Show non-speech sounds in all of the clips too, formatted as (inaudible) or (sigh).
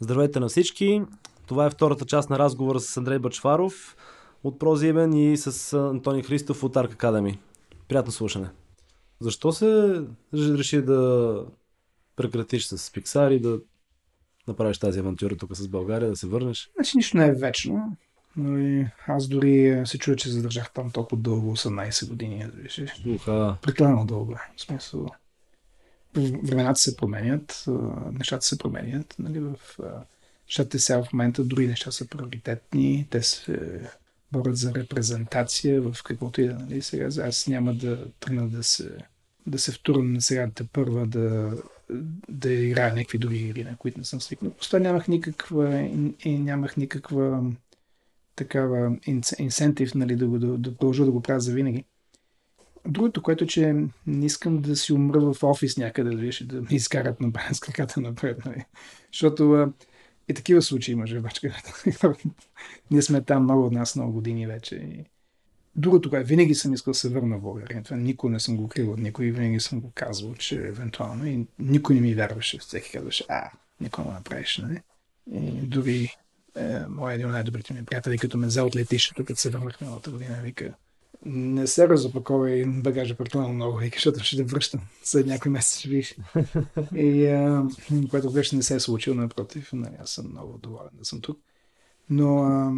Здравейте на всички! Това е втората част на разговора с Андрей Бачваров от Прозиебен и с Антони Христов от Арк Академи. Приятно слушане! Защо се реши да прекратиш с Пиксар и да направиш тази авантюра тук с България, да се върнеш? Значи нищо не е вечно. Но и аз дори се чуя, че задържах там толкова дълго, 18 години. Уха. Прекалено дълго е. В смисъл, времената се променят, нещата се променят. Нали, в щатите сега в момента дори неща са приоритетни, те се борят за репрезентация в каквото и да, нали, сега аз няма да тръгна да се, да се втурна на сегата първа да, да играя някакви други игри, на които не съм свикнал. Просто нямах никаква, и нямах никаква такава инсентив, нали, да, да, да продължа да го правя за винаги. Другото, което, че не искам да си умра в офис някъде, да, виж, да ме изкарат на с краката напред. Нали. Защото и такива случаи имаше обаче. (laughs) Ние сме там много от нас много години вече. Другото, което винаги съм искал да се върна в България. Това никой не съм го крил от никой, винаги съм го казвал, че евентуално и никой не ми вярваше. Всеки казваше, а, никой не направиш, нали? И дори е, моя един от най-добрите ми приятели, като ме взе от летището, като се върнах миналата година, вика, не се разопаковай багажа прекалено много, защото ще те връщам след някой месец, ще видиш. (laughs) И а, което вече не се е случило, напротив, нали, аз съм много доволен да съм тук. Но а,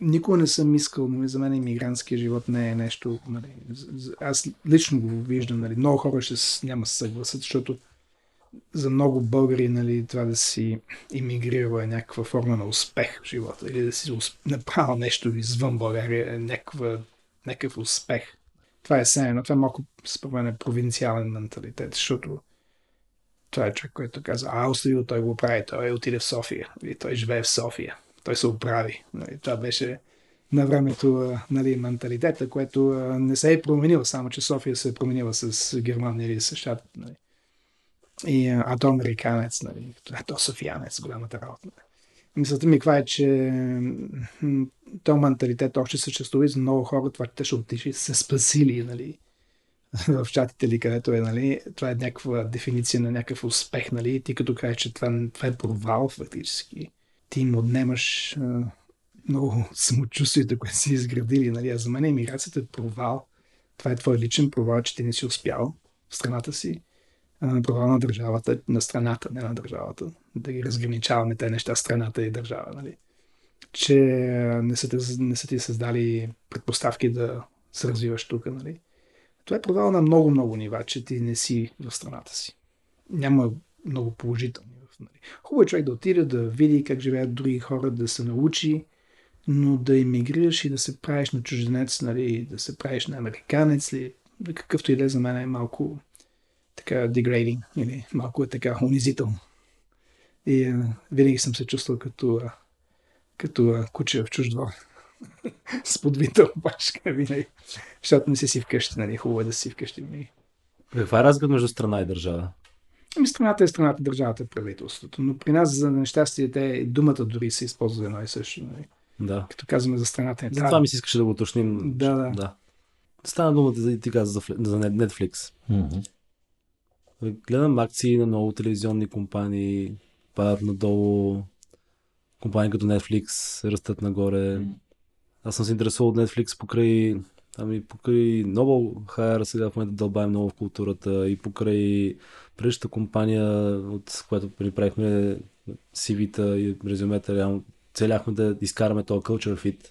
никога не съм искал, нали, за мен иммигрантския живот не е нещо, нали, аз лично го виждам, нали, много хора ще няма се съгласят, защото за много българи нали, това да си иммигрирал е някаква форма на успех в живота или да си направил нещо извън България е някаква, някакъв успех. Това е все едно. Това е малко, според е провинциален менталитет, защото това е човек, който казва, а, оставил, той го прави, той отиде в София, или той живее в София, той се оправи. Нали, това беше на времето нали, менталитета, което не се е променил, само че София се е променила с Германия или с щатите. Нали. И, а то американец, нали, а то софиянец, голямата работа. Мисълта ми каква е, че то менталитет още съществува и за много хора това, те ще отишли се спасили, нали, (laughs) в чатите ли, където е, нали, това е някаква дефиниция на някакъв успех, нали, ти като кажеш, че това, това е провал фактически, ти им отнемаш а, много (laughs) самочувствието, което си изградили, нали, а за мен емиграцията е провал. Това е твой личен провал, че ти не си успял в страната си права на държавата, на страната, не на държавата. Да ги разграничаваме те неща, страната и държава. Нали? Че не са, не са ти създали предпоставки да се развиваш тук. Нали? Това е провал на много-много нива, че ти не си в страната си. Няма много положителни. Нали? Хубаво е човек да отиде, да види как живеят други хора, да се научи, но да емигрираш и да се правиш на чужденец, нали, да се правиш на американец, ли, какъвто и да е за мен е малко така degrading или малко е така унизително. И винаги съм се чувствал като, като куче в чуж двор. (laughs) С подвита опашка винаги. Защото не си си вкъщи, нали? Хубаво е да си вкъщи. Винаги. Каква е разлика между страна и държава? Ами страната е страната, държавата е правителството. Но при нас, за нещастие, те думата дори се използва едно и също. Нали? Да. Като казваме за страната. Е, за това ми се искаше да го уточним. Да, да. да. Стана думата за, ти каза, за, за Netflix. Mm-hmm. Гледам акции на много телевизионни компании, падат надолу, компании като Netflix растат нагоре. Аз съм се интересувал от Netflix покрай Ами покрай Noble Hire сега в момента дълбаем много в културата и покрай предишната компания, от която приправихме CV-та и резюмета, реално целяхме да изкараме този culture fit.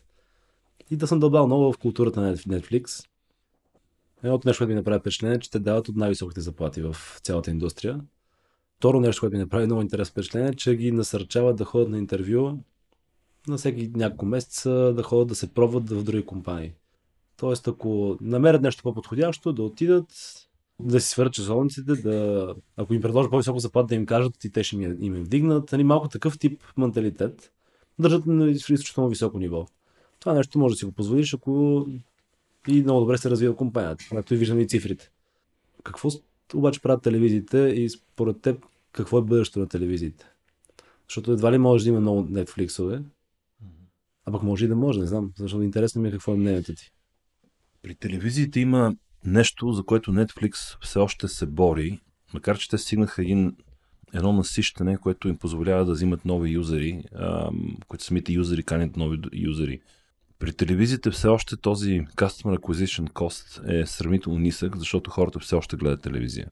И да съм дълбал много в културата на Netflix. Едното нещо, което ми направи впечатление, е, че те дават от най-високите заплати в цялата индустрия. Второ нещо, което ми направи много интересно впечатление, че ги насърчават да ходят на интервю на всеки няколко месеца, да ходят да се пробват в други компании. Тоест, ако намерят нещо по-подходящо, да отидат, да си свърчат часовниците, да, ако им предложат по-високо заплата, да им кажат и те ще им, им вдигнат. Нали, малко такъв тип менталитет. Държат на изключително високо ниво. Това нещо може да си го позволиш, ако и много добре се развива компанията, както и виждаме и цифрите. Какво обаче правят телевизиите и според теб какво е бъдещето на телевизиите? Защото едва ли може да има много Netflix-ове, а пък може и да може, не знам, защото интересно ми е какво е мнението ти. При телевизиите има нещо, за което Netflix все още се бори, макар че те стигнаха един едно насищане, което им позволява да взимат нови юзери, а, които самите юзери канят нови юзери. При телевизията все още този Customer Acquisition Cost е сравнително нисък, защото хората все още гледат телевизия.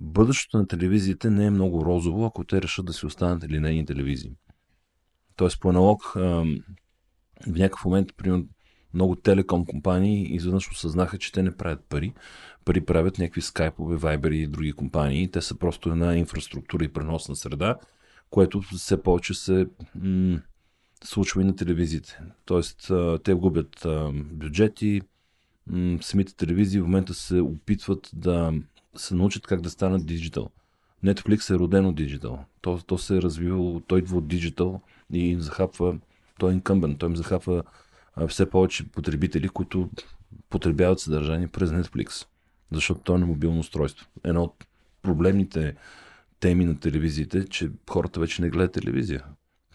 Бъдещето на телевизиите не е много розово, ако те решат да си останат линейни телевизии. Тоест, по аналог, в някакъв момент, примерно, много телеком компании изведнъж осъзнаха, че те не правят пари. Пари правят някакви скайпове, вайбери и други компании. Те са просто една инфраструктура и преносна среда, което все повече се м- случва и на телевизиите. Тоест, те губят бюджети, самите телевизии в момента се опитват да се научат как да станат диджитал. Netflix е родено диджитал. То, то се е развивало, той идва от диджитал и им захапва, той е инкъмбен, той им захапва все повече потребители, които потребяват съдържание през Netflix, защото то е на мобилно устройство. Едно от проблемните теми на телевизиите е, че хората вече не гледат телевизия.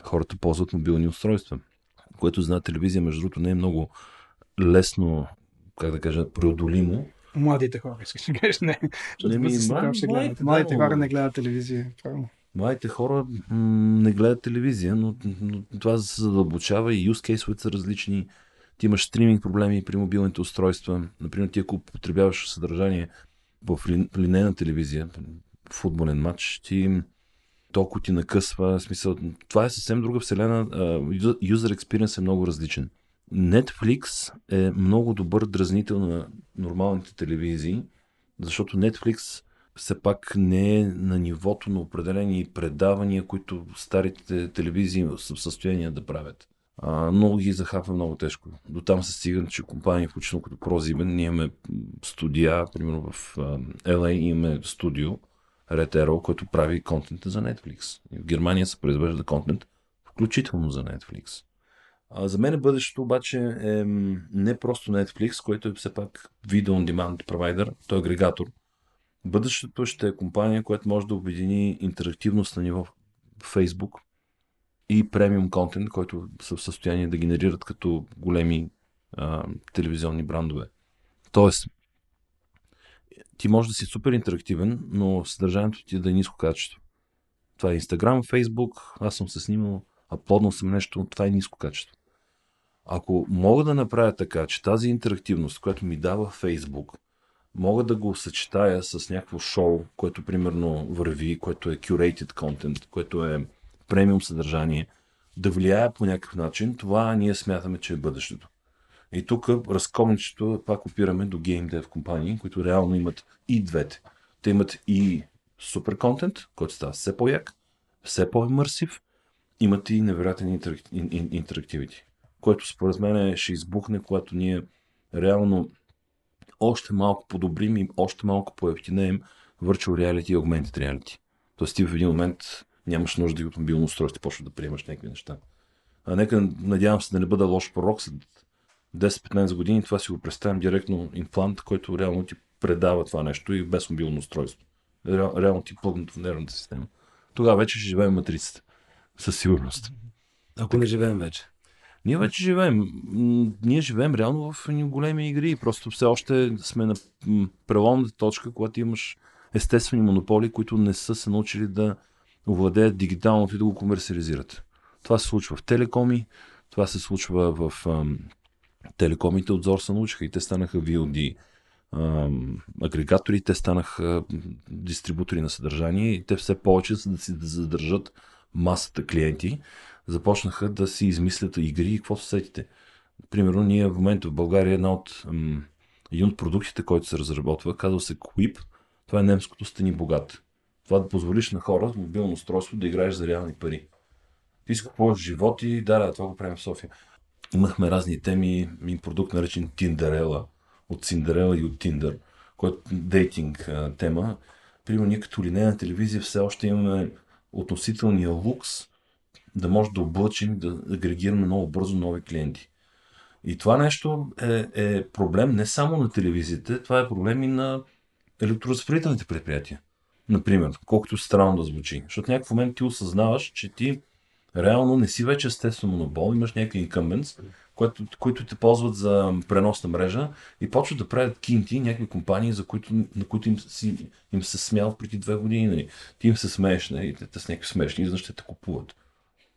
Хората ползват мобилни устройства, което за телевизия, между другото, не е много лесно, как да кажа, преодолимо. Младите хора, искаш да кажеш, не. не ми, млад, младите, младите да, хора не гледат телевизия. Правилно. Младите хора м- не гледат телевизия, но, но това се задълбочава и use case са различни. Ти имаш стриминг проблеми при мобилните устройства. Например, ти ако потребяваш съдържание в линейна телевизия, футболен матч, ти толкова ти накъсва. Смисъл, това е съвсем друга вселена. User experience е много различен. Netflix е много добър дразнител на нормалните телевизии, защото Netflix все пак не е на нивото на определени предавания, които старите телевизии са в състояние да правят. А, много ги захапва много тежко. До там се стига, че компании, включително като ProSieben, ние имаме студия, примерно в LA имаме студио, Arrow, който прави контента за Netflix. И в Германия се произвежда контент, включително за Netflix. А, за мен бъдещето обаче е не просто Netflix, който е все пак видео demand провайдер, той е агрегатор, Бъдещето ще е компания, която може да обедини интерактивност на ниво Facebook и премиум контент, който са в състояние да генерират като големи а, телевизионни брандове. Тоест, ти може да си супер интерактивен, но съдържанието ти е да е ниско качество. Това е Instagram, Facebook, аз съм се снимал, аплоднал съм нещо, това е ниско качество. Ако мога да направя така, че тази интерактивност, която ми дава Facebook, мога да го съчетая с някакво шоу, което примерно върви, което е curated content, което е премиум съдържание, да влияе по някакъв начин, това ние смятаме, че е бъдещето. И тук разковничето пак опираме до Dev компании, които реално имат и двете. Те имат и супер контент, който става все по-як, все по-имърсив, имат и невероятен интерактивити, което според мен ще избухне, когато ние реално още малко подобрим и още малко поевтинеем Virtual Reality и Augmented Reality. Тоест ти в един момент нямаш нужда и от мобилно устройство, почва да приемаш някакви неща. А нека, надявам се да не бъда лош пророк след 10-15 години, това си го представям директно имплант, който реално ти предава това нещо и без мобилно устройство. реално ти плъгнат в нервната система. Тогава вече ще живеем матрицата. Със сигурност. Ако не живеем вече. Ние вече живеем. Ние живеем реално в големи игри. Просто все още сме на преломната точка, когато имаш естествени монополи, които не са се научили да овладеят дигиталното и да го комерциализират. Това се случва в телекоми, това се случва в телекомите от Зор се научиха и те станаха VOD ам, агрегатори, те станаха дистрибутори на съдържание и те все повече за да си да задържат масата клиенти, започнаха да си измислят игри и какво са сетите. Примерно, ние в момента в България една от, един от продуктите, който се разработва, казва се Quip. Това е немското Стани богат. Това да позволиш на хора с мобилно устройство да играеш за реални пари. Ти си купуваш животи, да, да, това го правим в София. Имахме разни теми, ми продукт наречен Тиндерела, от Синдерела и от Тиндър, който е дейтинг тема. Примерно ние като линейна телевизия все още имаме относителния лукс да може да облъчим, да агрегираме много бързо нови клиенти. И това нещо е, е проблем не само на телевизията, това е проблем и на електроразпределителните предприятия. Например, колкото странно да звучи. Защото в някакъв момент ти осъзнаваш, че ти реално не си вече естествено монопол, имаш някакви incumbents, които, които те ползват за преносна мрежа и почват да правят кинти някакви компании, за които, на които им, си, им се смял преди две години. Нали. Ти им се смееш, нали, те са някакви смешни, за ще те купуват.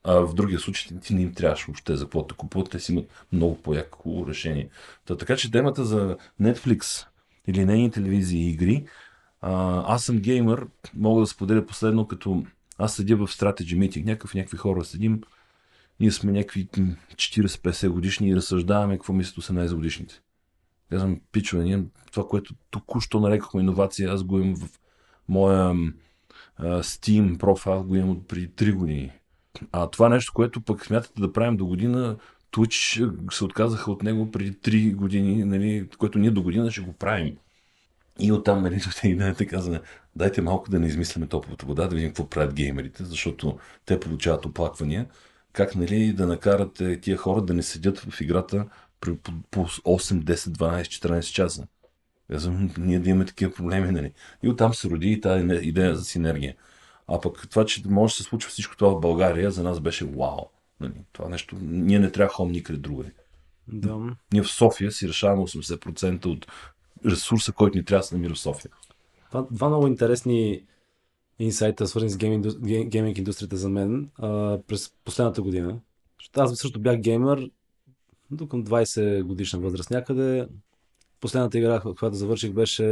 А в другия случай ти не им трябваше въобще за какво те купуват, те си имат много по-яко решение. Та, така че темата за Netflix или нейни телевизии и игри, а, аз съм геймър, мога да споделя последно, като аз седя в Strategy Meeting, някакъв, някакви хора седим, ние сме някакви 40-50 годишни и разсъждаваме какво мислят 18 годишните. Казвам, пичове, ние това, което току-що нарекохме иновация, аз го имам в моя uh, Steam профайл, го имам от преди 3 години. А това нещо, което пък смятате да правим до година, Twitch се отказаха от него преди 3 години, нали, което ние до година ще го правим. И оттам нали, (laughs) идеята каза, дайте малко да не измисляме топлата вода, да видим какво правят геймерите, защото те получават оплаквания. Как нали, да накарате тия хора да не седят в играта по, по 8, 10, 12, 14 часа. Казвам, ние да имаме такива проблеми. Нали. И оттам се роди и тази идея за синергия. А пък това, че може да се случва всичко това в България, за нас беше вау. Нали, това нещо, ние не трябва хом никъде другаде. Да. Ние в София си решаваме 80% от ресурса, който ни трябва да се намира в София. Два, два много интересни инсайта, свързани с гейминг, гейминг индустрията за мен а, през последната година. Аз също бях геймър до към 20 годишна възраст някъде. Последната игра, която завърших, беше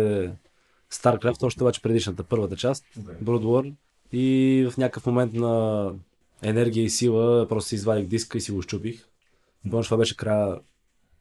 StarCraft, още обаче предишната, първата част, Brood War. И в някакъв момент на енергия и сила просто си извадих диска и си го щупих. Помня, това беше края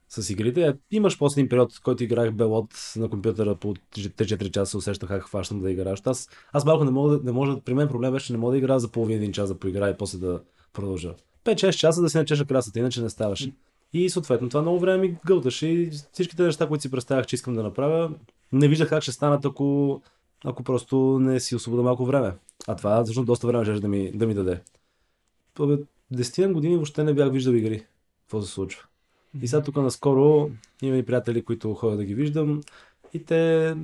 с игрите. Имаш после един период, в който играх Белот на компютъра по 3-4 часа, усещах как хващам да играш. Аз, аз малко не мога, не мога, при мен проблем беше, не мога да играя за половин един час да поиграя и после да продължа. 5-6 часа да си начеша красата, иначе не ставаше. И съответно това много време ми гълташе и всичките неща, които си представях, че искам да направя, не виждах как ще станат, ако, ако просто не си освобода малко време. А това всъщност доста време ще да ми, да ми даде. 10 години въобще не бях виждал игри. Какво се случва? И сега тук наскоро имам и приятели, които ходя да ги виждам и те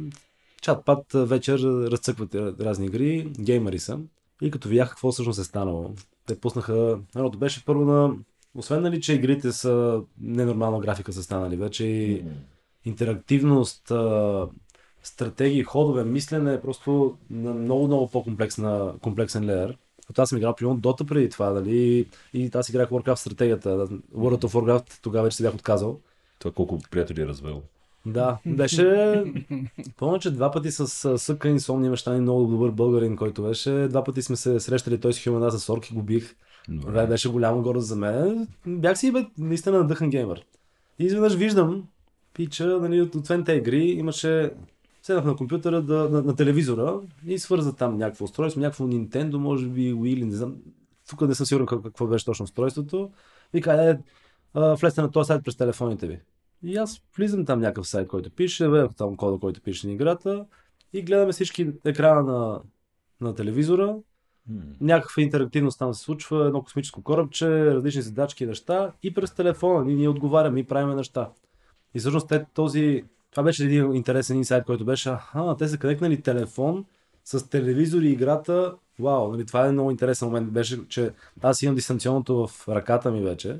чат-пат вечер разцъкват разни игри, геймери са. И като видях какво всъщност е станало, те пуснаха, едното беше първо на, освен нали, че игрите са ненормална графика са станали, вече и интерактивност, стратегии, ходове, мислене е просто на много, много по-комплексен комплексен леер. Като аз съм играл примерно Dota преди това, дали, и аз играх Warcraft стратегията. World of Warcraft тогава вече се бях отказал. Това колко приятели е развел. Да, беше... (laughs) Помня, че два пъти с Съка Инсомни имаше много добър българин, който беше. Два пъти сме се срещали, той с Хюмена с Орки го бих. Добре. Беше голямо гордост за мен. Бях си бе, наистина надъхан геймър. И изведнъж виждам, пича, нали, освен те игри, имаше седнах на компютъра, да, на, на телевизора и свърза там някакво устройство, някакво Nintendo, може би Wii или не знам. Тук не съм сигурен какво беше точно устройството. И каже, влезте на този сайт през телефоните ви. И аз влизам там някакъв сайт, който пише, там кода, който пише на играта и гледаме всички екрана на, на телевизора. Hmm. Някаква интерактивност там се случва, едно космическо корабче, различни задачки и неща и през телефона ние, ние отговаряме и правим неща. И всъщност те този това беше един интересен инсайт, който беше, аха, те са конектнали телефон с телевизор и играта. Вау, нали, това е много интересен момент. Беше, че аз имам дистанционното в ръката ми вече.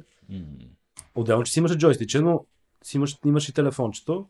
Отделно, че си имаше джойстиче, но си имаш, имаш и телефончето.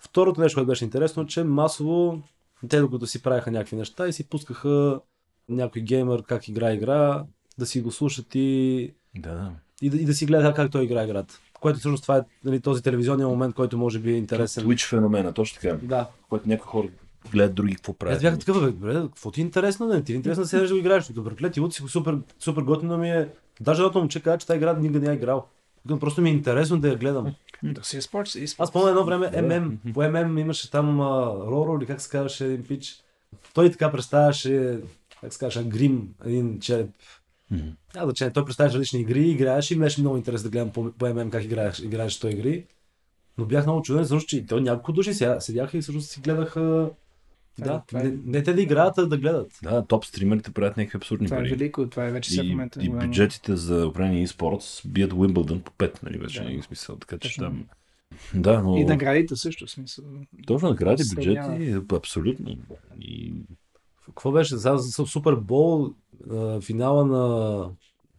Второто нещо, което беше интересно, че масово те докато си правиха някакви неща и си пускаха някой геймер как игра игра, да си го слушат и, да. и, да, и да си гледа как той игра играта което всъщност това е нали, този телевизионния момент, който може би е интересен. Twitch феномена, точно така. Да. Който някои хора гледат други какво правят. Аз бях такъв, бе, бре, какво ти е интересно, да ти е интересно да седеш да го играеш. Добре, глед, и си супер, супер готино ми е. Даже едното момче каза, че тази игра никога не е играл. Просто ми е интересно да я гледам. Да си е спорт, си е спорт. Аз помня едно време ММ. По ММ имаше там Роро или как се казваше един пич. Той така представяше, как се казваше, грим, един череп Mm-hmm. Да че той представяш различни игри, играеш и беше много интересно да гледам по, по ММ как играеш, играеш той игри. Но бях много чуден, защото че то няколко души седяха и всъщност си гледаха да, това е... не, не те да играят, а да гледат. Да, топ стримерите правят някакви абсурдни това пари. Това е велико, това е вече сега в момента. И, и бюджетите за управление e-sports бият Уимбълдън по 5, нали вече, да. смисъл, така че там... (laughs) Да, но... И наградите също, в смисъл. Точно, награди, бюджети, абсолютно. И... Какво беше? За, за Супер Бол, финала на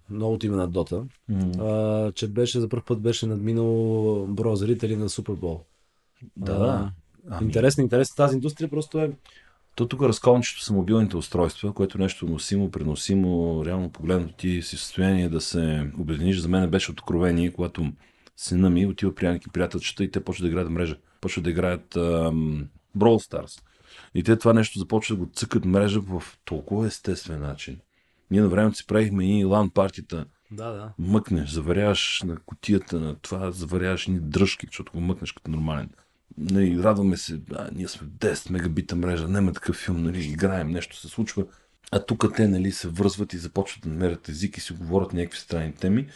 новото име на Дота, М, а, че беше за първ път беше надминал броя зрители на Супербол. Да, да. Ами, Интересна, интересна тази индустрия просто е То тук разковничето са мобилните устройства, което е нещо носимо, преносимо, реално погледнато ти си в състояние да се обединиш. За мен беше откровение, когато сина ми отива при някакви приятелчета и те почват да играят мрежа. Почват да играят ам, Brawl Stars. И те това нещо започват да го цъкат мрежа в толкова естествен начин. Ние на времето си правихме и лан партията. Да, да. Мъкнеш, заваряваш на котията на това, заваряваш ни дръжки, защото го мъкнеш като нормален. Нали, радваме се, а, ние сме в 10 мегабита мрежа, няма такъв филм, нали, играем, нещо се случва. А тук те нали, се връзват и започват да намерят език и си говорят някакви странни теми.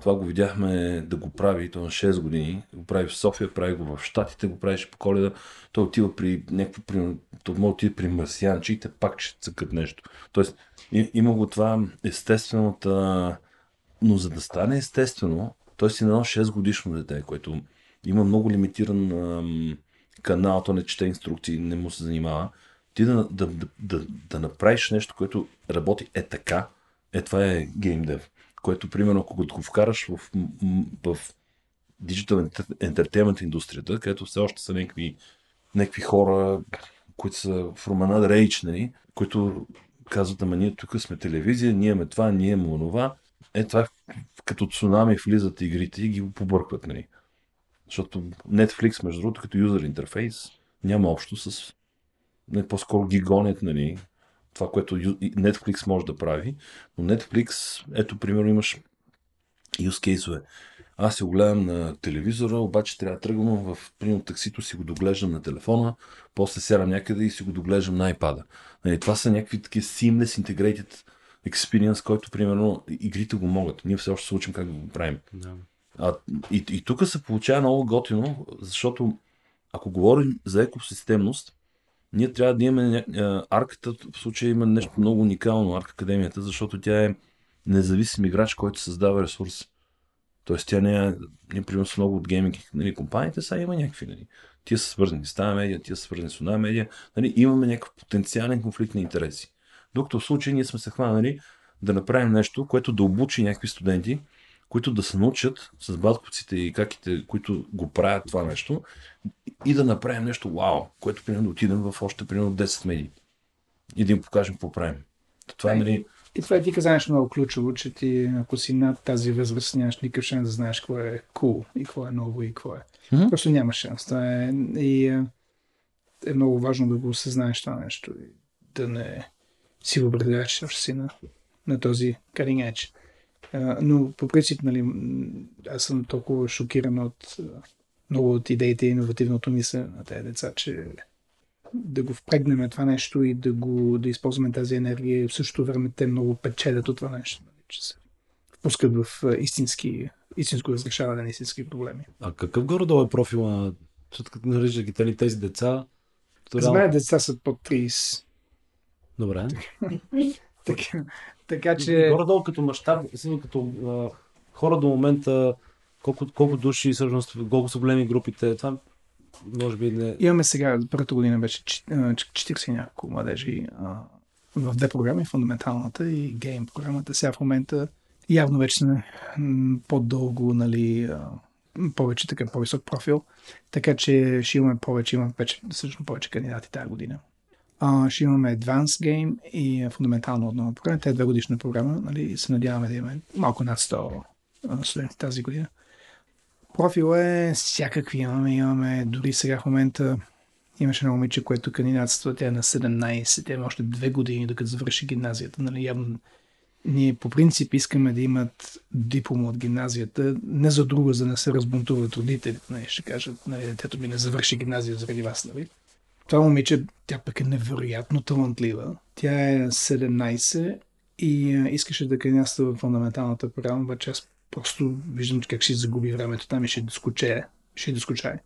Това го видяхме да го прави, то на 6 години. Го прави в София, прави го в Штатите, го правиш по коледа. Той отива при някакво, при, той може да отиде при марсианчи пак ще цъкат нещо. Тоест, има го това естествената... Но за да стане естествено, той си на едно 6 годишно дете, което има много лимитиран ам, канал, то не чете инструкции, не му се занимава. Ти да, да, да, да, да направиш нещо, което работи е така, е това е геймдев. Което, примерно, ако го вкараш в, в Digital Entertainment индустрията, където все още са някакви, някакви хора, които са from another age, нали, които казват, ама ние тук сме телевизия, ние имаме това, ние имаме онова. Е, това е като цунами влизат игрите и ги побъркват, нали. Защото Netflix, между другото, като юзер интерфейс, няма общо с... Не, по-скоро ги гонят, нали, това, което Netflix може да прави. Но Netflix, ето, примерно, имаш use кейсове. Аз си го гледам на телевизора, обаче трябва да тръгвам в примерно таксито, си го доглеждам на телефона, после сядам някъде и си го доглеждам на iPad. Нали, това са някакви такива seamless integrated experience, който примерно игрите го могат. Ние все още се учим как да го правим. да. А, и, и тук се получава много готино, защото ако говорим за екосистемност, ние трябва да имаме а, арката, в случая има нещо много уникално, Арк Академията, защото тя е независим играч, който създава ресурс. Тоест тя не е, ние примерно много от гейминг нали, компаниите, сега има някакви, нали, тия са свързани с тази медия, тия са свързани с една медия, нали, имаме някакъв потенциален конфликт на интереси. Докато в случай ние сме се хванали да направим нещо, което да обучи някакви студенти, които да се научат с батковците и каките, които го правят това нещо и да направим нещо вау, което примерно да отидем в още примерно 10 медии и да им покажем какво правим. Това е, нали, И това е ти каза нещо много ключово, че ти, ако си над тази възраст, нямаш никакъв шанс да знаеш какво е cool и какво е ново и какво е. Мгм. Просто нямаш шанс. Това е, и е, е много важно да го осъзнаеш това нещо и да не си въобразяваш, че си на, на този cutting edge. Но по принцип, нали, аз съм толкова шокиран от много от идеите и иновативното мислене на тези деца, че да го впрегнем това нещо и да го да използваме тази енергия и в същото време те много печелят от това нещо, нали, че се впускат в истински, истинско разрешаване на истински проблеми. А какъв горе-долу е профила на... Като наричаш ги нали, тези деца... то За мен деца са под 30. Добре. (laughs) Така, така че Горе-долу като мащаб, като а, хора до момента, колко, колко души, всъщност, колко са големи групите, това може би не... имаме сега, първата година беше ч- а, 40 и няколко младежи а, в две програми, фундаменталната и гейм програмата. Сега в момента явно вече сме по-дълго, нали, а, повече така, по-висок профил, така че ще имаме повече, имаме вече всъщност повече кандидати тази година. А, ще имаме Advanced Game и а, фундаментална отнова програма. Те е две годишна програма, нали, се надяваме да имаме малко над 100 а, студенти тази година. Профил е всякакви имаме. Имаме дори сега в момента имаше едно момиче, което кандидатства. Тя е на 17, тя има още две години, докато завърши гимназията. Нали, явно ние по принцип искаме да имат диплома от гимназията, не за друго, за да не се разбунтуват родителите. Нали, ще кажат, нали, детето ми не завърши гимназия заради вас. Нали. Това момиче, тя пък е невероятно талантлива. Тя е 17 и искаше да кандидатства в фундаменталната програма, обаче аз просто виждам как ще загуби времето там и ще доскочее. Ще доскочае.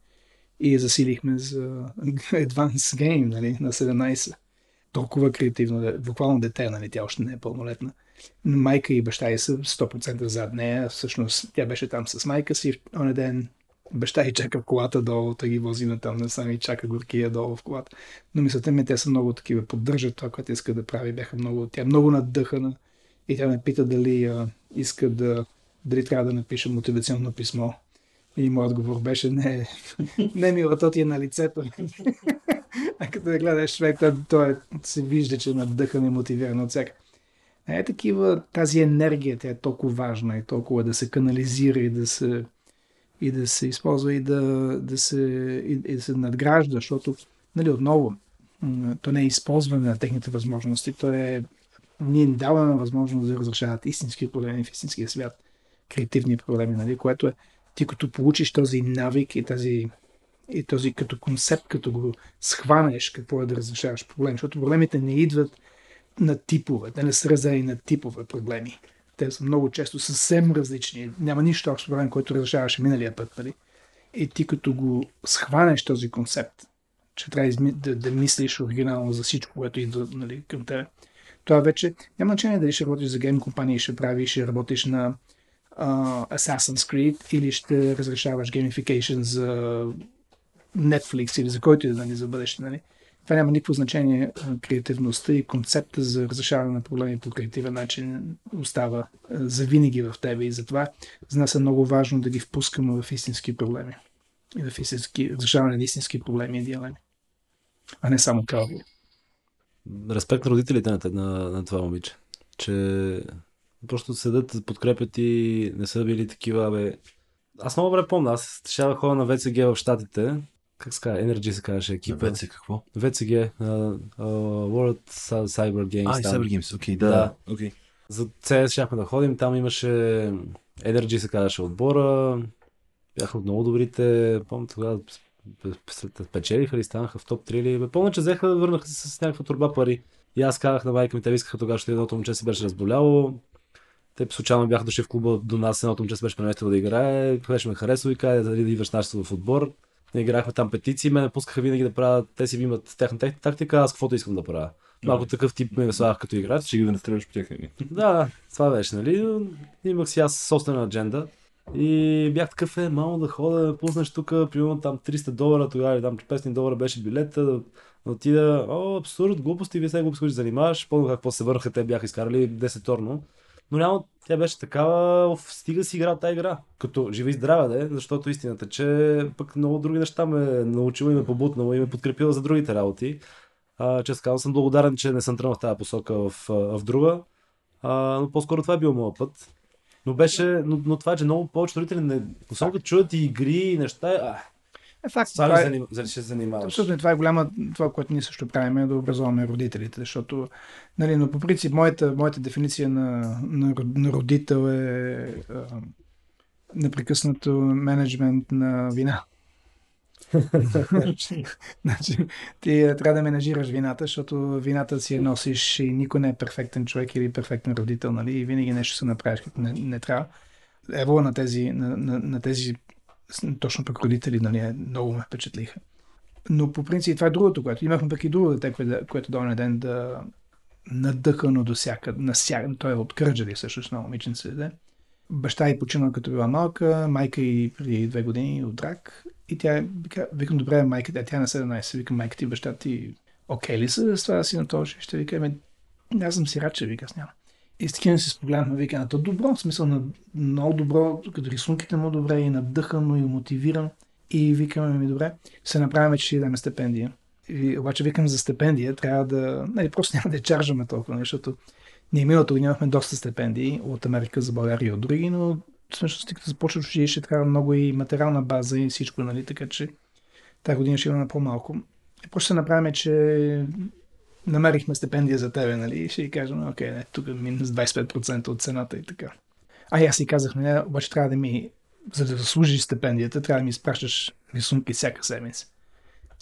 И я засилихме за (laughs) Advanced Game, нали, на 17. Толкова креативно, буквално дете, нали, тя още не е пълнолетна. Майка и баща й са 100% зад нея. Всъщност тя беше там с майка си. В онен ден баща й чака в колата долу, да ги вози на там насам и чака горкия долу в колата. Но мисълта ми, те са много такива, поддържат това, което иска да прави. Бяха много, тя е много надъхана. И тя ме пита дали а, иска да дали трябва да напише мотивационно писмо. И моят отговор беше не, не милото ти е на лицето. а като да гледаш човек, той, той се вижда, че е надъхан и мотивиран от всяка. Е такива, тази енергия, тя е толкова важна и толкова да се канализира и да се, и да се използва и да, да, се, и, и да се надгражда, защото, нали, отново, то не е използване на техните възможности, то е ние им даваме възможност да разрешават истински проблеми в истинския свят, креативни проблеми, нали, което е ти като получиш този навик и тази и този като концепт, като го схванеш какво е да разрешаваш проблеми, защото проблемите не идват на типове, те не са разделени на типове проблеми. Те са много често съвсем различни. Няма нищо общо проблем, който разрешаваше миналия път. Нали? И ти като го схванеш този концепт, че трябва да, да, мислиш оригинално за всичко, което идва нали, към тебе, това вече няма значение дали ще работиш за гейм компания ще правиш, ще работиш на uh, Assassin's Creed или ще разрешаваш gamification за Netflix или за който и да нали, за бъдеще. Нали. Това няма никакво значение. Креативността и концепта за разрешаване на проблеми по креативен начин остава за винаги в тебе и затова за нас е много важно да ги впускаме в истински проблеми и в истински, разрешаване на истински проблеми и дилеми, а не само калви. Респект на родителите на, на, на това момиче, че просто седат, подкрепят и не са били такива, бе. Аз много добре помня, аз ще да ходя на ВЦГ в Штатите, как се казва, Energy се казваше екипа. ВЦ какво? ВЦГ, uh, uh, World Cyber Games. А, Cyber Games, окей, okay, да. да. Okay. За CS щяхме да ходим, там имаше Energy се казваше отбора, бяха от много добрите, помня тогава печелиха ли, станаха в топ 3 или... Помня, че взеха, върнаха се с някаква турба пари. И аз казах на майка ми, те искаха тогава, че едното момче се беше разболяло. Те случайно бяха дошли в клуба до нас, едното момче се беше преместило да играе. Беше ме харесва и каза да идваш нашето в отбор. Ние играхме там петиции, ме пускаха винаги да правя, те си имат тяхна тактика, аз каквото искам да правя. Малко такъв тип ме слагах като играч. Ще ги да настреляш по тях. Да, това беше, нали? Имах си аз собствена адженда. И бях такъв е, мамо да хода, пуснеш тук, примерно там 300 долара, тогава или там 500 долара беше билета, да отида, о, абсурд, глупости, вие сега глупости ще занимаваш, помня какво се върнаха, те бяха изкарали 10 торно. Но реално тя беше такава, стига си играл тази игра. Като жива и здрава да е, защото истината, че пък много други неща ме научила и ме побутнала и ме подкрепила за другите работи. А, честно казвам, съм благодарен, че не съм тръгнал в тази посока в, в друга. А, но по-скоро това е бил моят път. Но беше, но, но това, че много повече родители не, особено чуят и игри и неща, а, е факт. Това, това е, за ще занимаваш. Абсолютно, това е голяма, това, което ние също правим, е да образуваме родителите, защото, нали, но по принцип, моята, моята дефиниция на, на, на родител е а, непрекъснато менеджмент на вина. (laughs) значи, ти трябва да менажираш вината, защото вината си я носиш и никой не е перфектен човек или перфектен родител, нали? И винаги нещо се направиш, като не, не трябва. Ево на тези, на, на, на тези точно пък родители, нали, много ме впечатлиха. Но по принцип това е другото, което имахме пък и друго дете, което, което долния ден да надъхано до всяка, на всяка, той е от Кърджали всъщност на момиченце. Да? Баща и починал като била малка, майка и преди две години от рак. И тя вика, викам, добре, майка, тя, тя е на 17, викам, майка ти, баща ти, окей ли са с това да си на този? Ще вика, аз съм си рад, че вика, аз няма. И с такива си спогледнахме, вика, то добро, в смисъл на много добро, като рисунките му добре и надъхано и мотивиран. И викаме ми, добре, се направим, че ще дадем стипендия. И, обаче викам за стипендия, трябва да, нали, просто няма да я чаржаме толкова, нали, защото ние миналото година имахме доста стипендии от Америка за България и от други, но всъщност, като започваш училище, трябва много и материална база и всичко, нали, така че тази година ще имаме по-малко. И просто се направим, че намерихме стипендия за тебе, нали? И ще й кажем, окей, не, тук е минус 25% от цената и така. А аз си казах, не, обаче трябва да ми, за да заслужиш стипендията, трябва да ми изпращаш рисунки всяка седмица.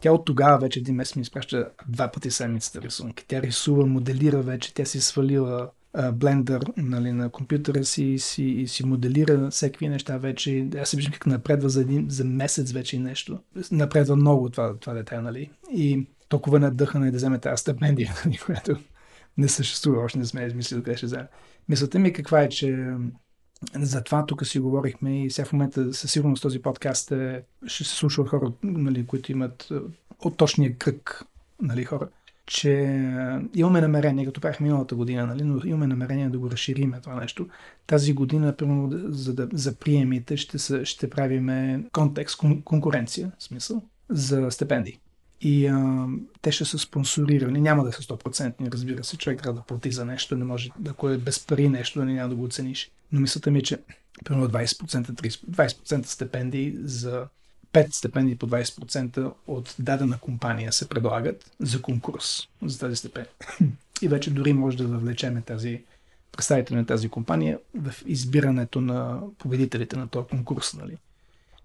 Тя от тогава вече един месец ми изпраща два пъти седмицата рисунки. Тя рисува, моделира вече, тя си свалила блендър нали, на компютъра си си, си моделира всеки неща вече. Аз се виждам как напредва за, един, за месец вече нещо. Напредва много това, това дете, нали? И толкова надъхана и да вземе тази стипендия, нали, (laughs) която не съществува, още не сме измислили къде ще вземе. Мисълта ми каква е, че за това тук си говорихме и сега в момента със сигурност този подкаст е, ще се слуша от хора, нали, които имат от точния кръг нали, хора. че имаме намерение, като правихме миналата година, нали, но имаме намерение да го разшириме това нещо. Тази година, примерно, за, да, за приемите ще, ще правиме контекст, кон, конкуренция, смисъл, за стипендии. И а, те ще са спонсорирани. Няма да са 100%, разбира се. Човек трябва да плати за нещо, не може, ако е без пари нещо, не няма да го оцениш. Но мисълта ми е, че примерно 20%, 30, 20% стипендии за 5 стипендии по 20% от дадена компания се предлагат за конкурс за тази стипендия. И вече дори може да въвлечеме тази представители на тази компания в избирането на победителите на този конкурс. Нали?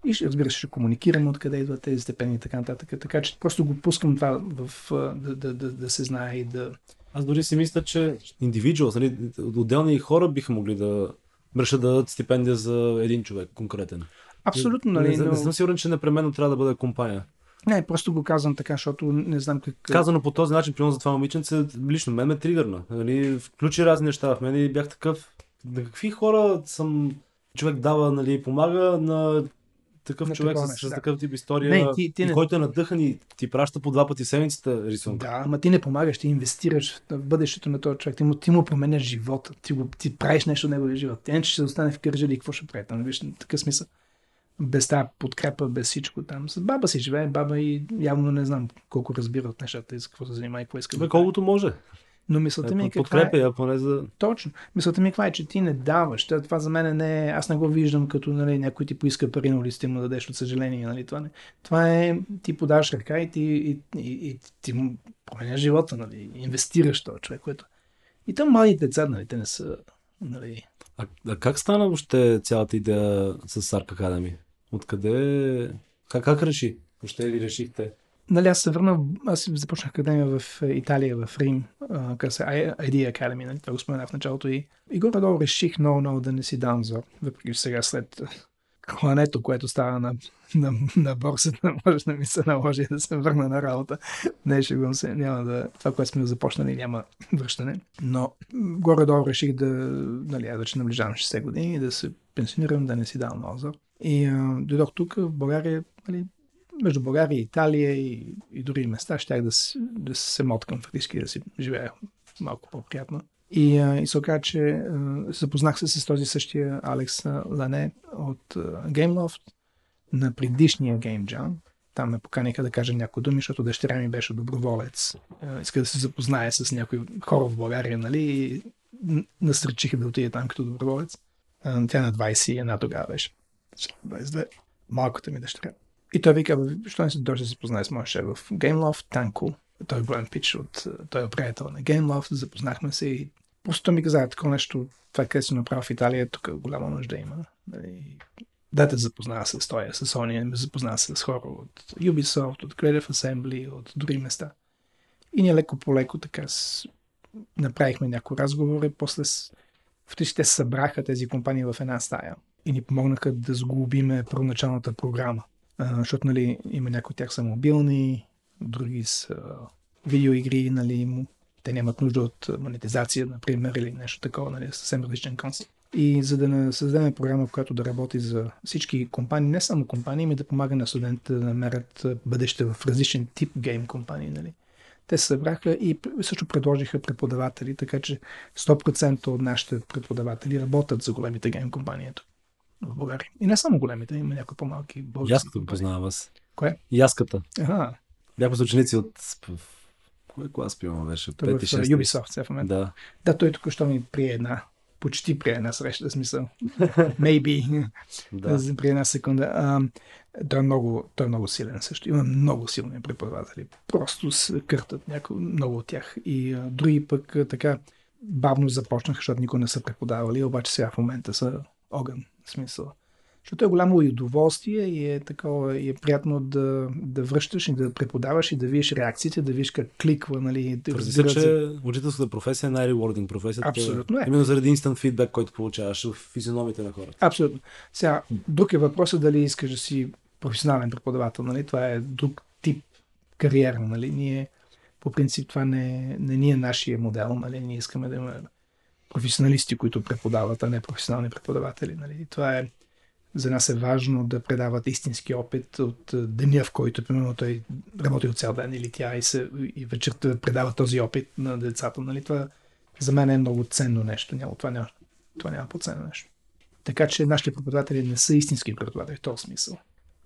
И ще, разбира се, ще комуникираме откъде идват тези степени и така нататък. Така че просто го пускам това в, да, да, да, да се знае и да... Аз дори си мисля, че индивидуал, нали, отделни хора биха могли да решат да дадат стипендия за един човек конкретен. Абсолютно, нали? Не, но... не съм сигурен, че непременно трябва да бъде компания. Не, просто го казвам така, защото не знам как. Казано по този начин, примерно за това момиченце, лично мен ме тригърна. Нали, включи разни неща в мен и бях такъв. На какви хора съм човек дава, нали, помага на такъв На човек с, с такъв тип история, Не, ти- ти и не- който е надъхан и ти праща по два пъти седмицата рисунка. Да, ама ти не помагаш, ти инвестираш в бъдещето на този човек. Ти му, ти му променяш живота. Ти, го, ти правиш нещо в неговия живот. Че ще остане в кържали, какво ще прави там? Виж, такъв смисъл. Без тази подкрепа, без всичко там. С баба си живее, баба и явно не знам колко разбира от нещата и с какво се занимава и какво иска. Бе, колкото може. Но мисълта ми е каква Подкрепя е, я поне за... Точно. Мисълта ми е каква е, че ти не даваш. Това, това за мен не е... Аз не го виждам като нали, някой ти поиска пари на улицата му дадеш от съжаление. Нали? Това, не, това е... Ти подаваш ръка и ти, и, и, и, ти му променяш живота. Нали? Инвестираш този човек, което... И там младите деца, нали, те не са... Нали... А, а как стана въобще цялата идея с Arc Academy? Откъде... Как, как реши? Въобще ли решихте? Нали, аз се върнах, аз започнах академия в е, Италия, в Рим, къде се ID Academy, нали, това го споменах в началото и, и горе-долу реших много, много да не си дам взор, въпреки сега след клането, което става на, на, на борсата, (laughs) може да ми се наложи да се върна на работа. Не, шегувам се, няма да, това, което сме започнали, няма връщане. Но горе-долу реших да, нали, аз вече наближавам 60 години, да се пенсионирам, да не си давам много взор. И а, дойдох тук, в България, нали, между България и Италия и, и други места, щях да, да се моткам фактически, да си живея малко по-приятно. И, и се оказа, че запознах се с този същия Алекс Лане от а, GameLoft на предишния Game Jam. Там ме поканиха да кажа някои думи, защото дъщеря ми беше доброволец. А, Иска да се запознае с някои хора в България, нали? И н- насърчиха да отиде там като доброволец. Тя на 21 тогава беше. 22. Малката ми дъщеря. И той вика, «Бе, защо не се дойде да се познае с моя шеф в GameLoft, Танко. Той е голям пич от... Той е приятел на GameLoft, запознахме се и просто ми каза, такова нещо, това къде си направил в Италия, тук голяма нужда има. Нали, Да те запознава с той, с Sony, ме запознава с хора от Ubisoft, от Creative Assembly, от други места. И ние леко по леко така с... направихме някои разговори, после с... Фактически те събраха тези компании в една стая и ни помогнаха да сглобиме първоначалната програма. Защото нали, има някои от тях са мобилни, други са видеоигри, нали, те нямат нужда от монетизация, например, или нещо такова, нали, съвсем различен концепт. И за да създадем програма, която да работи за всички компании, не само компании, ми да помага на студентите да намерят бъдеще в различен тип гейм компании. Нали. Те се събраха и също предложиха преподаватели, така че 100% от нашите преподаватели работят за големите гейм компании тук в България. И не само големите, има някои по-малки български Яската го познавам аз. Кое? Яската. Ага, Бяхме с ученици от... Кой клас пима беше? той е в 5-6. Ubisoft сега в момента. Да. Да, той току-що ми прие една, почти прие една среща, смисъл. (laughs) Maybe. да. При една секунда. А, той, е много, той е много силен също. Има много силни преподаватели. Просто се къртат някои, много от тях. И а, други пък а, така бавно започнаха, защото никой не са преподавали, обаче сега в момента са огън. Смисъл. Защото е голямо и удоволствие и е такова, и е приятно да, да връщаш и да преподаваш и да видиш реакциите, да видиш как кликва, нали, Твърди се. че учителската професия е най-ревординг професията. Абсолютно е. Именно заради инстант фидбек, който получаваш в физиономите на хората. Абсолютно. Сега, друг е въпросът дали искаш да си професионален преподавател, нали? Това е друг тип кариера, нали? Ние, по принцип, това не, не ни е нашия модел, нали? Ние искаме да имаме професионалисти, които преподават, а не професионални преподаватели, нали? Това е за нас е важно да предават истински опит от деня, в който, примерно, той работи от цял ден или тя и, се, и вечерта предава този опит на децата. Нали? Това за мен е много ценно нещо. Няма, това, няма, това няма по-ценно нещо. Така че нашите преподаватели не са истински преподаватели в този смисъл.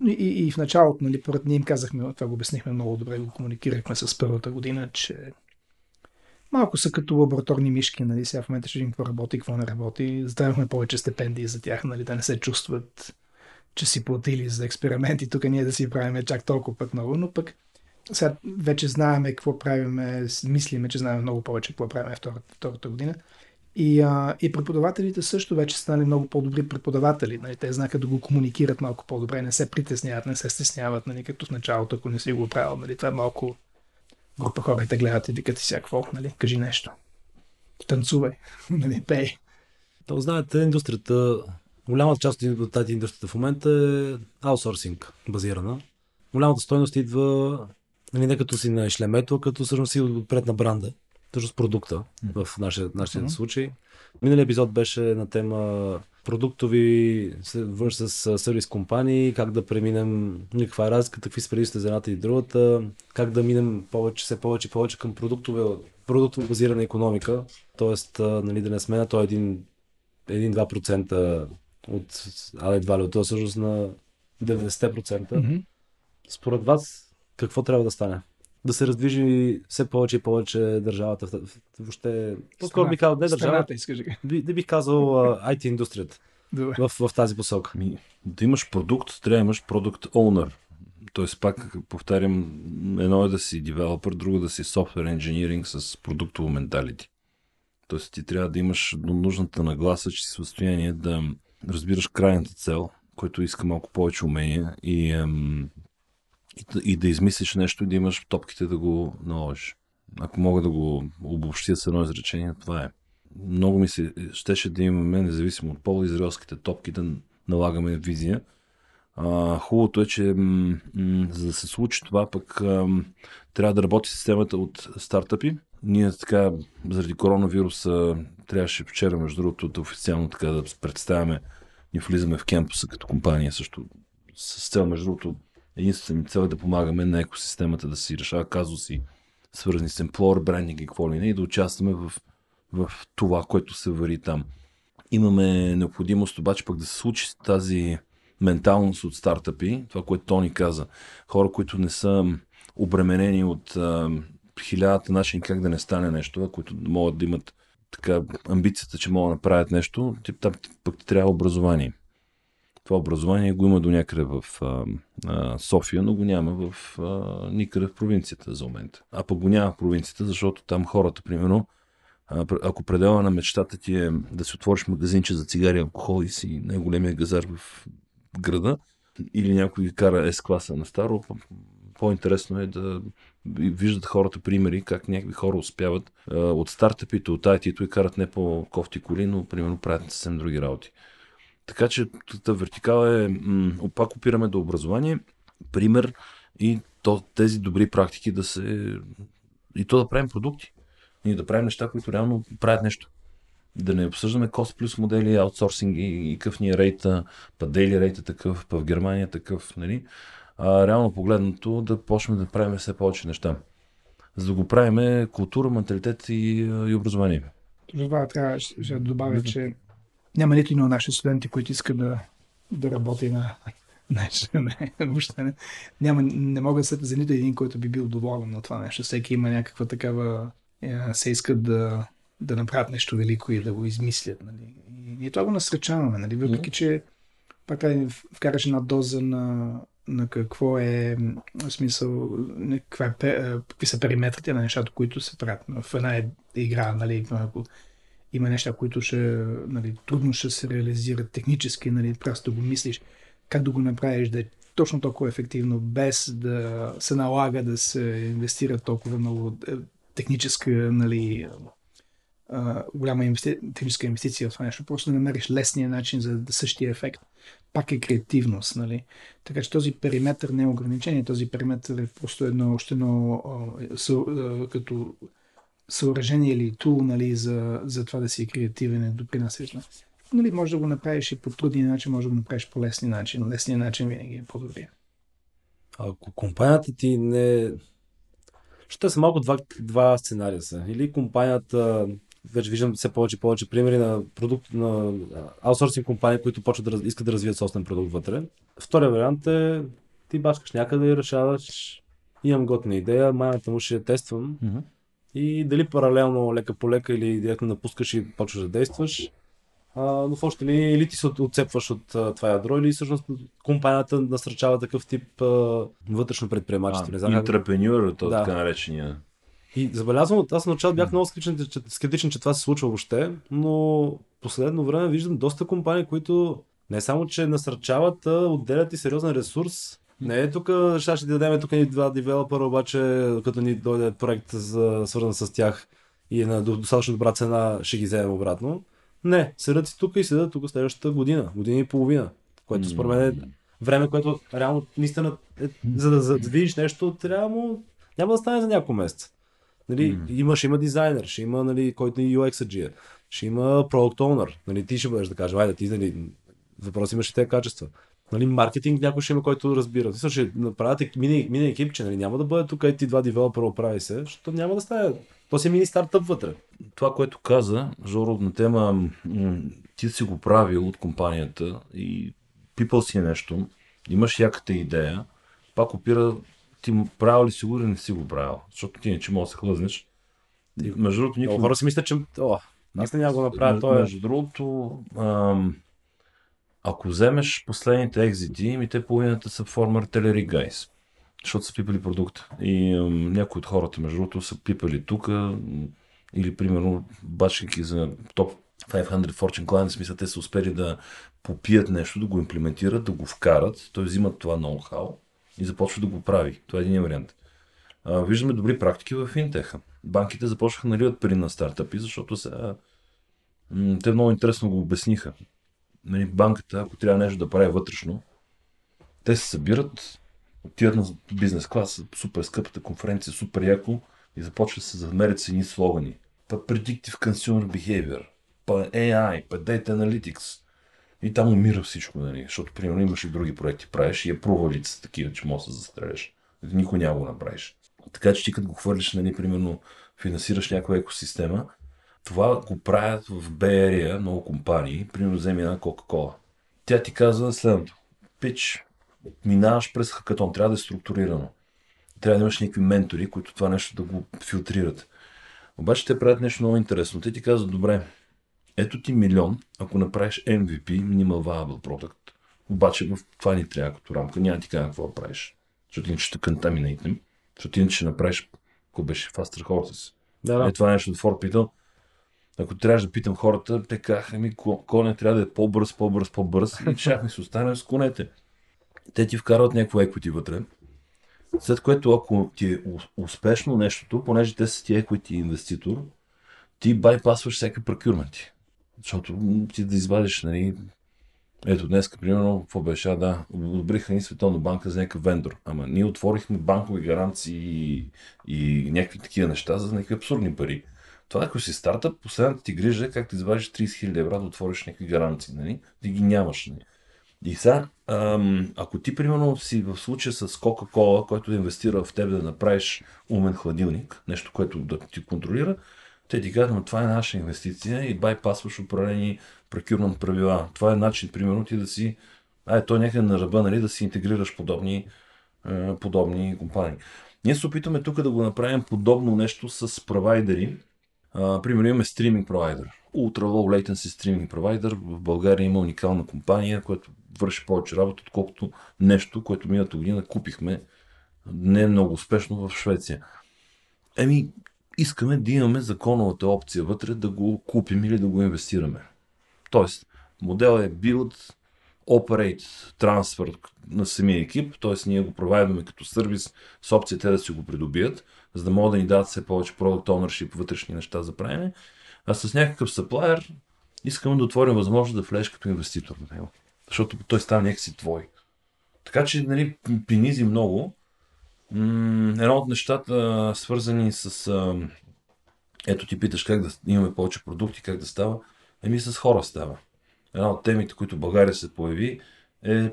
И, и, и в началото, нали, поред ние им казахме, това го обяснихме много добре, го комуникирахме с първата година, че малко са като лабораторни мишки, нали, сега в момента ще видим какво работи, какво не работи. Задавахме повече стипендии за тях, нали, да не се чувстват, че си платили за експерименти, тук ние да си правиме чак толкова пък много, но пък сега вече знаеме какво правиме, мислиме, че знаем много повече какво правиме втората, втората година. И, а, и преподавателите също вече станали много по-добри преподаватели. Нали? Те знаха да го комуникират малко по-добре, не се притесняват, не се стесняват, нали? като в началото, ако не си го правил. Нали? Това е малко група хора те гледат и викат си какво, нали? кажи нещо. Танцувай, (laughs) нали? пей. То знаете, индустрията, голямата част от тази индустрията в момента е аутсорсинг базирана. Голямата стойност идва нали, не като си на шлемето, като всъщност си отпред на бранда с продукта в нашия, нашия mm-hmm. случай. Миналият епизод беше на тема продуктови с сервис компании, как да преминем, каква е разликата, какви са предимствата за едната и другата, как да минем повече, все повече и повече към продуктове, продуктово базирана економика, т.е. Нали, да не сме на то 1-2% от, а едва ли от това всъщност на 90%. Mm-hmm. Според вас, какво трябва да стане? Да се раздвижи все повече и повече държавата. Въобще, по-скоро би казал не държавата, би, не бих казал IT индустрията в, в тази посока. Ми, да имаш продукт, трябва да имаш продукт owner. Тоест, пак повтарям, едно е да си девелопер, друго да си software engineering с продуктово менталити. Тоест, ти трябва да имаш нужната нагласа, че си в състояние да разбираш крайната цел, който иска малко повече умения и ем, и, да измислиш нещо и да имаш топките да го наложиш. Ако мога да го обобщя с едно изречение, това е. Много ми се щеше да имаме, независимо от пола, израелските топки да налагаме визия. А, хубавото е, че м- м- за да се случи това, пък м- трябва да работи системата от стартъпи. Ние така, заради коронавируса, трябваше вчера, между другото, да официално така да представяме, ние влизаме в кемпуса като компания също с цел, между другото, Единствената ми цел е да помагаме на екосистемата да си решава казуси, свързани с емплор, брендинг и какво ли не, и да участваме в, в това, което се вари там. Имаме необходимост обаче пък да се случи тази менталност от стартъпи, това, което Тони каза. Хора, които не са обременени от а, хилядата начини как да не стане нещо, които могат да имат така амбицията, че могат да направят нещо, там пък ти трябва образование. Това образование го има до някъде в а, а, София, но го няма в а, никъде в провинцията за момента. А пък го няма в провинцията, защото там хората, примерно, а, ако предела на мечтата ти е да си отвориш магазинче за цигари, алкохол и си най-големия газар в града, или някой кара S-класа на старо, по-интересно е да виждат хората примери, как някакви хора успяват а, от стартъпите, от IT-то и карат не по-кофти коли, но примерно правят съвсем други работи. Така че вертикала е, м- пак опираме до образование, пример и то, тези добри практики да се... И то да правим продукти. Ние да правим неща, които реално правят нещо. Да не обсъждаме cost плюс модели, аутсорсинг и, и какъв ни е рейта, па дейли рейта такъв, па в Германия такъв, нали? А реално погледнато да почнем да правим все повече неща. За да го правим култура, менталитет и, и образование. Това трябва ще да добавя, че няма нито един от нашите студенти, които искат да, да работи на нещо. Не, въобще не. Няма, не мога да се за нито един, който би бил доволен от това нещо. Всеки има някаква такава... Е, се искат да, да направят нещо велико и да го измислят. Нали? И ние това го насръчаваме. Нали? Въпреки, че пак вкараш една доза на, на какво е в смисъл, каква е, какви са периметрите на нещата, които се правят в една игра, нали, ако има неща, които ще, нали, трудно ще се реализират технически, нали, просто го мислиш как да го направиш да е точно толкова ефективно, без да се налага да се инвестира толкова много е, техническа, нали, голяма инвести... техническа инвестиция в това нещо. Просто да намериш лесния начин за същия ефект. Пак е креативност, нали? Така че този периметр не е ограничение, този периметр е просто едно, още едно като съоръжение или тул нали, за, за това да си креативен и допринасяш на нали, може да го направиш и по трудния начин, може да го направиш по лесния начин. Лесният начин винаги е по-добрия. Ако компанията ти не... Ще са малко два, два сценария са. Или компанията, вече виждам все повече и повече примери на продукт, на аутсорсинг компании, които почват да раз- искат да развият собствен продукт вътре. Втория вариант е ти бачкаш някъде и решаваш имам готина идея, майната му ще я тествам Мгм. И дали паралелно лека по лека или директно напускаш и почваш да действаш. А, но в още ли или ти се от- отцепваш от а, това ядро или всъщност компанията насърчава такъв тип а, вътрешно предприемачество. Не знам Интрапренюър, то Да. така наречения. и забелязвам, аз на начало бях много скептичен, че, скептичен, че това се случва въобще, но последно време виждам доста компании, които не само, че насърчават, а отделят и сериозен ресурс. Не е тук, ще ще дадем тук ни два девелопера, обаче като ни дойде проект за, свързан с тях и е на до- достатъчно добра цена, ще ги вземем обратно. Не, седят си тук и седят тук следващата година, година и половина, което според мен е време, което реално наистина е, за да, за да видиш нещо, трябва му, няма да стане за няколко месеца. Нали, Мгм. има, ще има дизайнер, ще има, нали, който и UX-аджия, ще има Product Owner, нали, ти ще бъдеш да кажеш, айде, ти, нали, въпрос имаш и тези качества. Нали, маркетинг някой ще има, който разбира. Също ще направят мини, мини екип, че нали, няма да бъде тук и ти два девелопера оправи се, защото няма да стане. То си е мини стартъп вътре. Това, което каза, Жоро, на тема ти си го правил от компанията и пипал си е нещо, имаш яката идея, пак опира ти правил ли си го или не си го правил, защото ти не че можеш да се хлъзнеш. Между другото, никой... хора си мислят, че о, аз не няма го направя. Между, е... между другото, ам, ако вземеш последните екзити, ми те половината са формер Телери Гайс, защото са пипали продукта. И ам, някои от хората, между другото, са пипали тук или примерно бачкайки за топ 500 Fortune Clients, смисъл те са успели да попият нещо, да го имплементират, да го вкарат, т.е. взимат това ноу-хау и започват да го прави. Това е един вариант. А, виждаме добри практики в финтеха. Банките започнаха да наливат пари на стартъпи, защото сега те много интересно го обясниха. Нали, банката, ако трябва нещо да прави вътрешно, те се събират, отиват на бизнес клас, супер скъпата конференция, супер яко и започват да се замерят с едни слогани. Па Predictive Consumer Behavior, па AI, па Data Analytics. И там умира всичко, нали? защото примерно имаш и други проекти правиш и е провалица такива, че можеш да се застреляш. Никой няма го направиш. Така че ти като го хвърлиш, нали, примерно финансираш някаква екосистема, това го правят в BRA много компании. Примерно вземи една Coca-Cola. Тя ти казва следното. Пич, минаваш през хакатон, трябва да е структурирано. Трябва да имаш някакви ментори, които това нещо да го филтрират. Обаче те правят нещо много интересно. Те ти казват, добре, ето ти милион, ако направиш MVP, Minimal Viable Product. Обаче в това ни трябва като рамка. Няма ти кажа какво да правиш. Защото иначе ще контаминейтнем. Защото иначе ще направиш, ако беше Faster Horses. Да, да. Е, това нещо от Форд питал. Ако трябваше да питам хората, те казаха ми, ко- коня трябва да е по-бърз, по-бърз, по-бърз и щяхме се останем с конете. Те ти вкарват някакво equity вътре, след което ако ти е успешно нещото, понеже те са ти equity инвеститор, ти байпасваш всеки procurement. Защото ти да извадиш, нали, ето днес, примерно, какво беше, а, да, одобриха ни Световна банка за някакъв вендор. Ама ние отворихме банкови гаранции и, и някакви такива неща за някакви абсурдни пари. Това, ако си стартъп, последната ти грижа е как да извадиш 30 000 евро да отвориш някакви гаранции, нали? Ти ги нямаш. Нали? И сега, ако ти, примерно, си в случая с Coca-Cola, който да инвестира в теб да направиш умен хладилник, нещо, което да ти контролира, те ти казват, но това е наша инвестиция и байпасваш определени procurement правила. Това е начин, примерно, ти да си, а е, то някъде на ръба, нали, да си интегрираш подобни, е, подобни компании. Ние се опитваме тук да го направим подобно нещо с провайдери. Примерно имаме стриминг провайдер. Ultra Low Latency стриминг провайдер. В България има уникална компания, която върши повече работа, отколкото нещо, което миналата година купихме не много успешно в Швеция. Еми, искаме да имаме законовата опция вътре да го купим или да го инвестираме. Тоест, моделът е build, operate, transfer на самия екип, т.е. ние го провайдаме като сервис с опция те да си го придобият, за да могат да ни дадат все повече product ownership, вътрешни неща за правене, а с някакъв supplier искаме да отворим възможност да влезеш като инвеститор на него. Защото той става някакси твой. Така че, нали, пинизи много. Едно от нещата, свързани с... Ето ти питаш как да имаме повече продукти, как да става. Еми с хора става. Една от темите, които в България се появи, е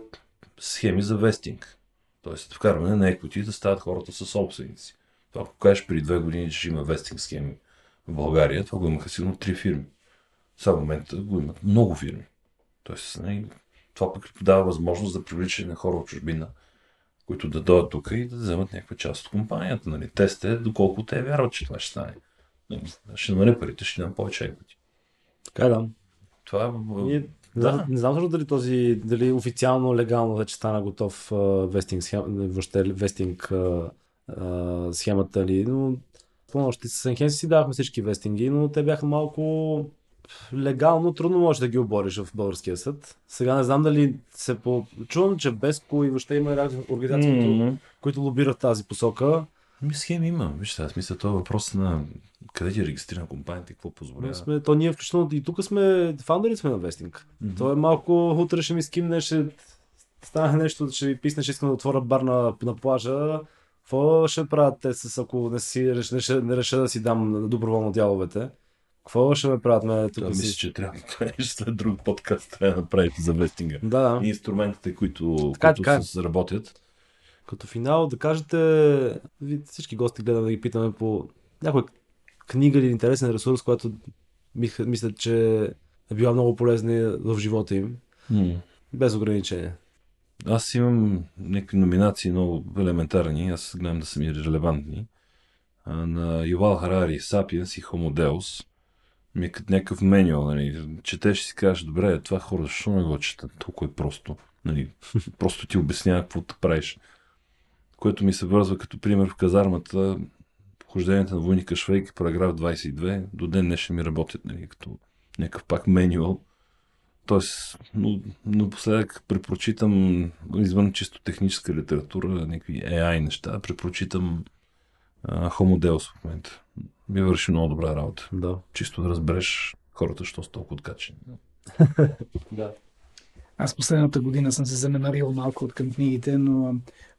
схеми за вестинг. Тоест, вкарване на еквити да стават хората със собственици. Това, ако кажеш преди две години, че има вестинг схеми в България, това го имаха сигурно три фирми. Сега в момента го имат много фирми. Тоест, не, това пък дава възможност за привличане на хора от чужбина, които да дойдат тук и да вземат някаква част от компанията. Нали. Тест е доколко те вярват, че това ще стане. Нали, ще намаля парите, ще дам повече еквити. Така да. Това е... Не, да. не знам също дали този, дали официално, легално вече стана готов вестинг, схем, въобще вестинг схемата ли, но спомням, още с Enhance си давахме всички вестинги, но те бяха малко легално трудно можеш да ги обориш в българския съд. Сега не знам дали се по... Чувам, че без и въобще има организации, mm-hmm. които лобират тази посока. Ми схеми има. Виж, аз мисля, това е въпрос на къде ти е регистрирана компанията и какво позволява. Сме, то ние включително и тук сме фаундъри сме на Вестинг. Mm-hmm. То е малко, утре ще ми скимне, ще стане нещо, ще ви писне, че искам да отворя бар на, на плажа. Какво ще правят те с ако не, си, не, не реша да си дам доброволно дяловете? Какво ще ме правят ме тук? Да, си... мисля, че трябва да след друг подкаст, трябва да направите за вестинга. Да. И инструментите, които, така, които така. Се работят. Като финал да кажете, всички гости гледаме да ги питаме по някоя книга или интересен ресурс, който мисля, че е била много полезна в живота им. Mm. Без ограничения. Аз имам някакви номинации много елементарни, аз гледам да са ми релевантни. На Ювал Харари, Сапиенс и Homo Deus ми е като някакъв менюал, нали. Четеш и си кажеш, добре, това хора, защо не го четат? Толкова е просто. Нали. (laughs) Просто ти обяснява какво да правиш. Което ми се вързва като пример в казармата, похожденията на войника Швейк, параграф 22, до ден днешен ми работят, нали, като някакъв пак менюал. Тоест, но, напоследък препрочитам извън чисто техническа литература, някакви AI неща, препрочитам Homo Deus в момента. Ми върши много добра работа. Да. Чисто да разбереш хората, що са толкова откачени. (laughs) да. Аз последната година съм се занемарил малко от към книгите, но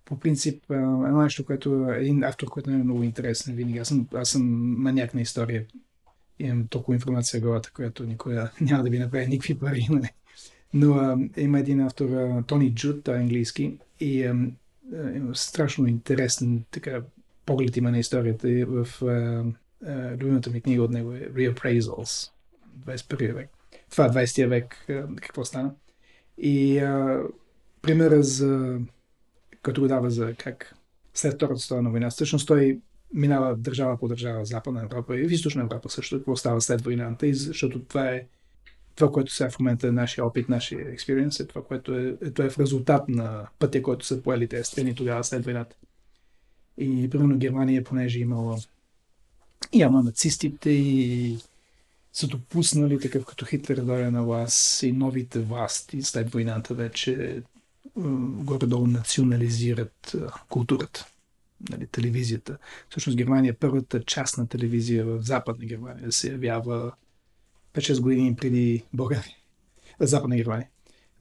по принцип едно нещо, което е един автор, който е много интересен винаги. Аз съм, аз съм маняк на история. Имам толкова информация в главата, която никога няма да ви направи никакви пари. Нали? Но а, има един автор, а, Тони Джуд, той е английски, и а, а, страшно интересен така, поглед има на историята и в любимата ми книга от него е Reappraisals, 21 век. Това 20 век, какво стана. И а, примера за, като го дава за как след Втората световна война, всъщност той минава държава по държава в Западна Европа и в Източна Европа също, какво става след войната, и защото това е това, което сега в момента е нашия опит, нашия експириенс, е това, което е, е, това е в резултат на пътя, който са поели тези страни тогава след войната. И примерно Германия, понеже имала явно нацистите и са допуснали такъв като Хитлер дойде на власт и новите власти след войната вече горе-долу национализират културата. Нали, телевизията. Всъщност Германия е първата частна телевизия в Западна Германия се явява 5-6 години преди България. Западна Германия.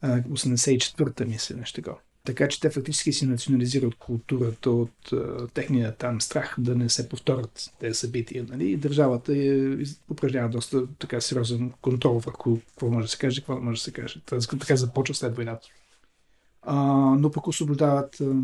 84-та мисля, нещо такова. Така че те фактически си национализират културата от а, техния там страх да не се повторят тези събития. Нали? И държавата е, упражнява доста така сериозен контрол върху какво може да се каже, какво може да се каже. Така започва след войната. А, но пък освобождават а,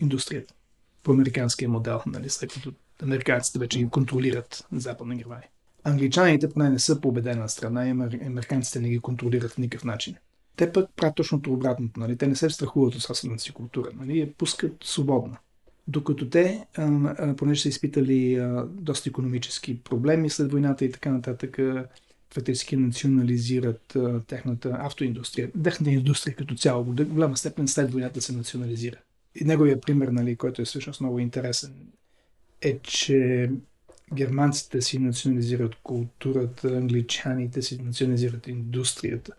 индустрията по американския модел, нали? след като американците вече ги контролират Западна Германия. Англичаните поне не са победена страна и американците не ги контролират в никакъв начин. Те пък правят точното обратното. Нали? Те не се страхуват от собствената си култура. Нали? Я пускат свободно. Докато те, понеже са изпитали доста економически проблеми след войната и така нататък, фактически национализират техната автоиндустрия. Техната индустрия като цяло, в голяма степен след войната се национализира. И неговия пример, нали, който е всъщност много интересен, е, че германците си национализират културата, англичаните си национализират индустрията.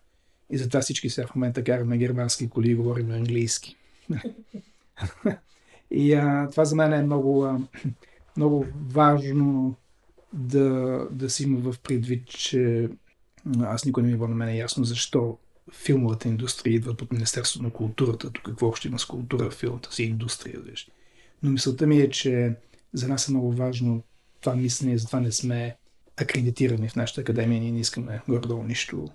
И затова всички сега в момента караме германски коли и говорим английски. (laughs) и а, това за мен е много, а, (clears throat) много важно да, да си има в предвид, че аз никой не ми било на мен е ясно защо филмовата индустрия идва под Министерството на културата. Тук какво още има с култура в филмата си индустрия. Виж. Но мисълта ми е, че за нас е много важно това мислене, затова не сме акредитирани в нашата академия. Ние не искаме горе-долу нищо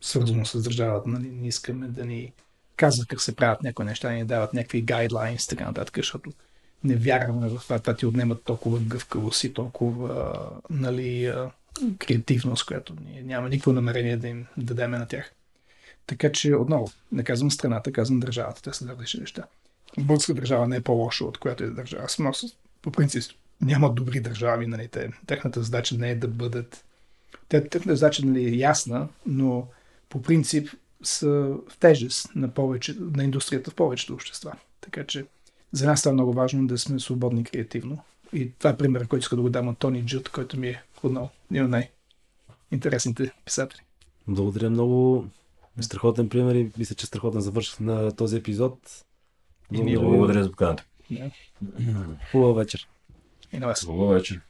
свързано с държавата. Нали? Не искаме да ни казват как се правят някои неща, ни дават някакви гайдлайнс, така нататък, защото не вярваме в това. Това ти отнемат толкова гъвкавост и толкова нали, креативност, която ние няма никакво намерение да им дадем на тях. Така че, отново, не казвам страната, казвам държавата. Те са различни неща. Българска държава не е по-лоша от която е държава. По принцип, няма добри държави. Нали, те, техната задача не е да бъдат... Те, техната задача нали, е ясна, но по принцип са в тежест на, повече, на индустрията в повечето общества. Така че за нас това е много важно да сме свободни креативно. И това е пример, който иска да го дам от Тони Джут, който ми е отново един от най-интересните писатели. Благодаря много. Страхотен пример и мисля, че страхотен завърших на този епизод. И ние благодаря за поканата. Хубава вечер. И на вас. Хубава вечер.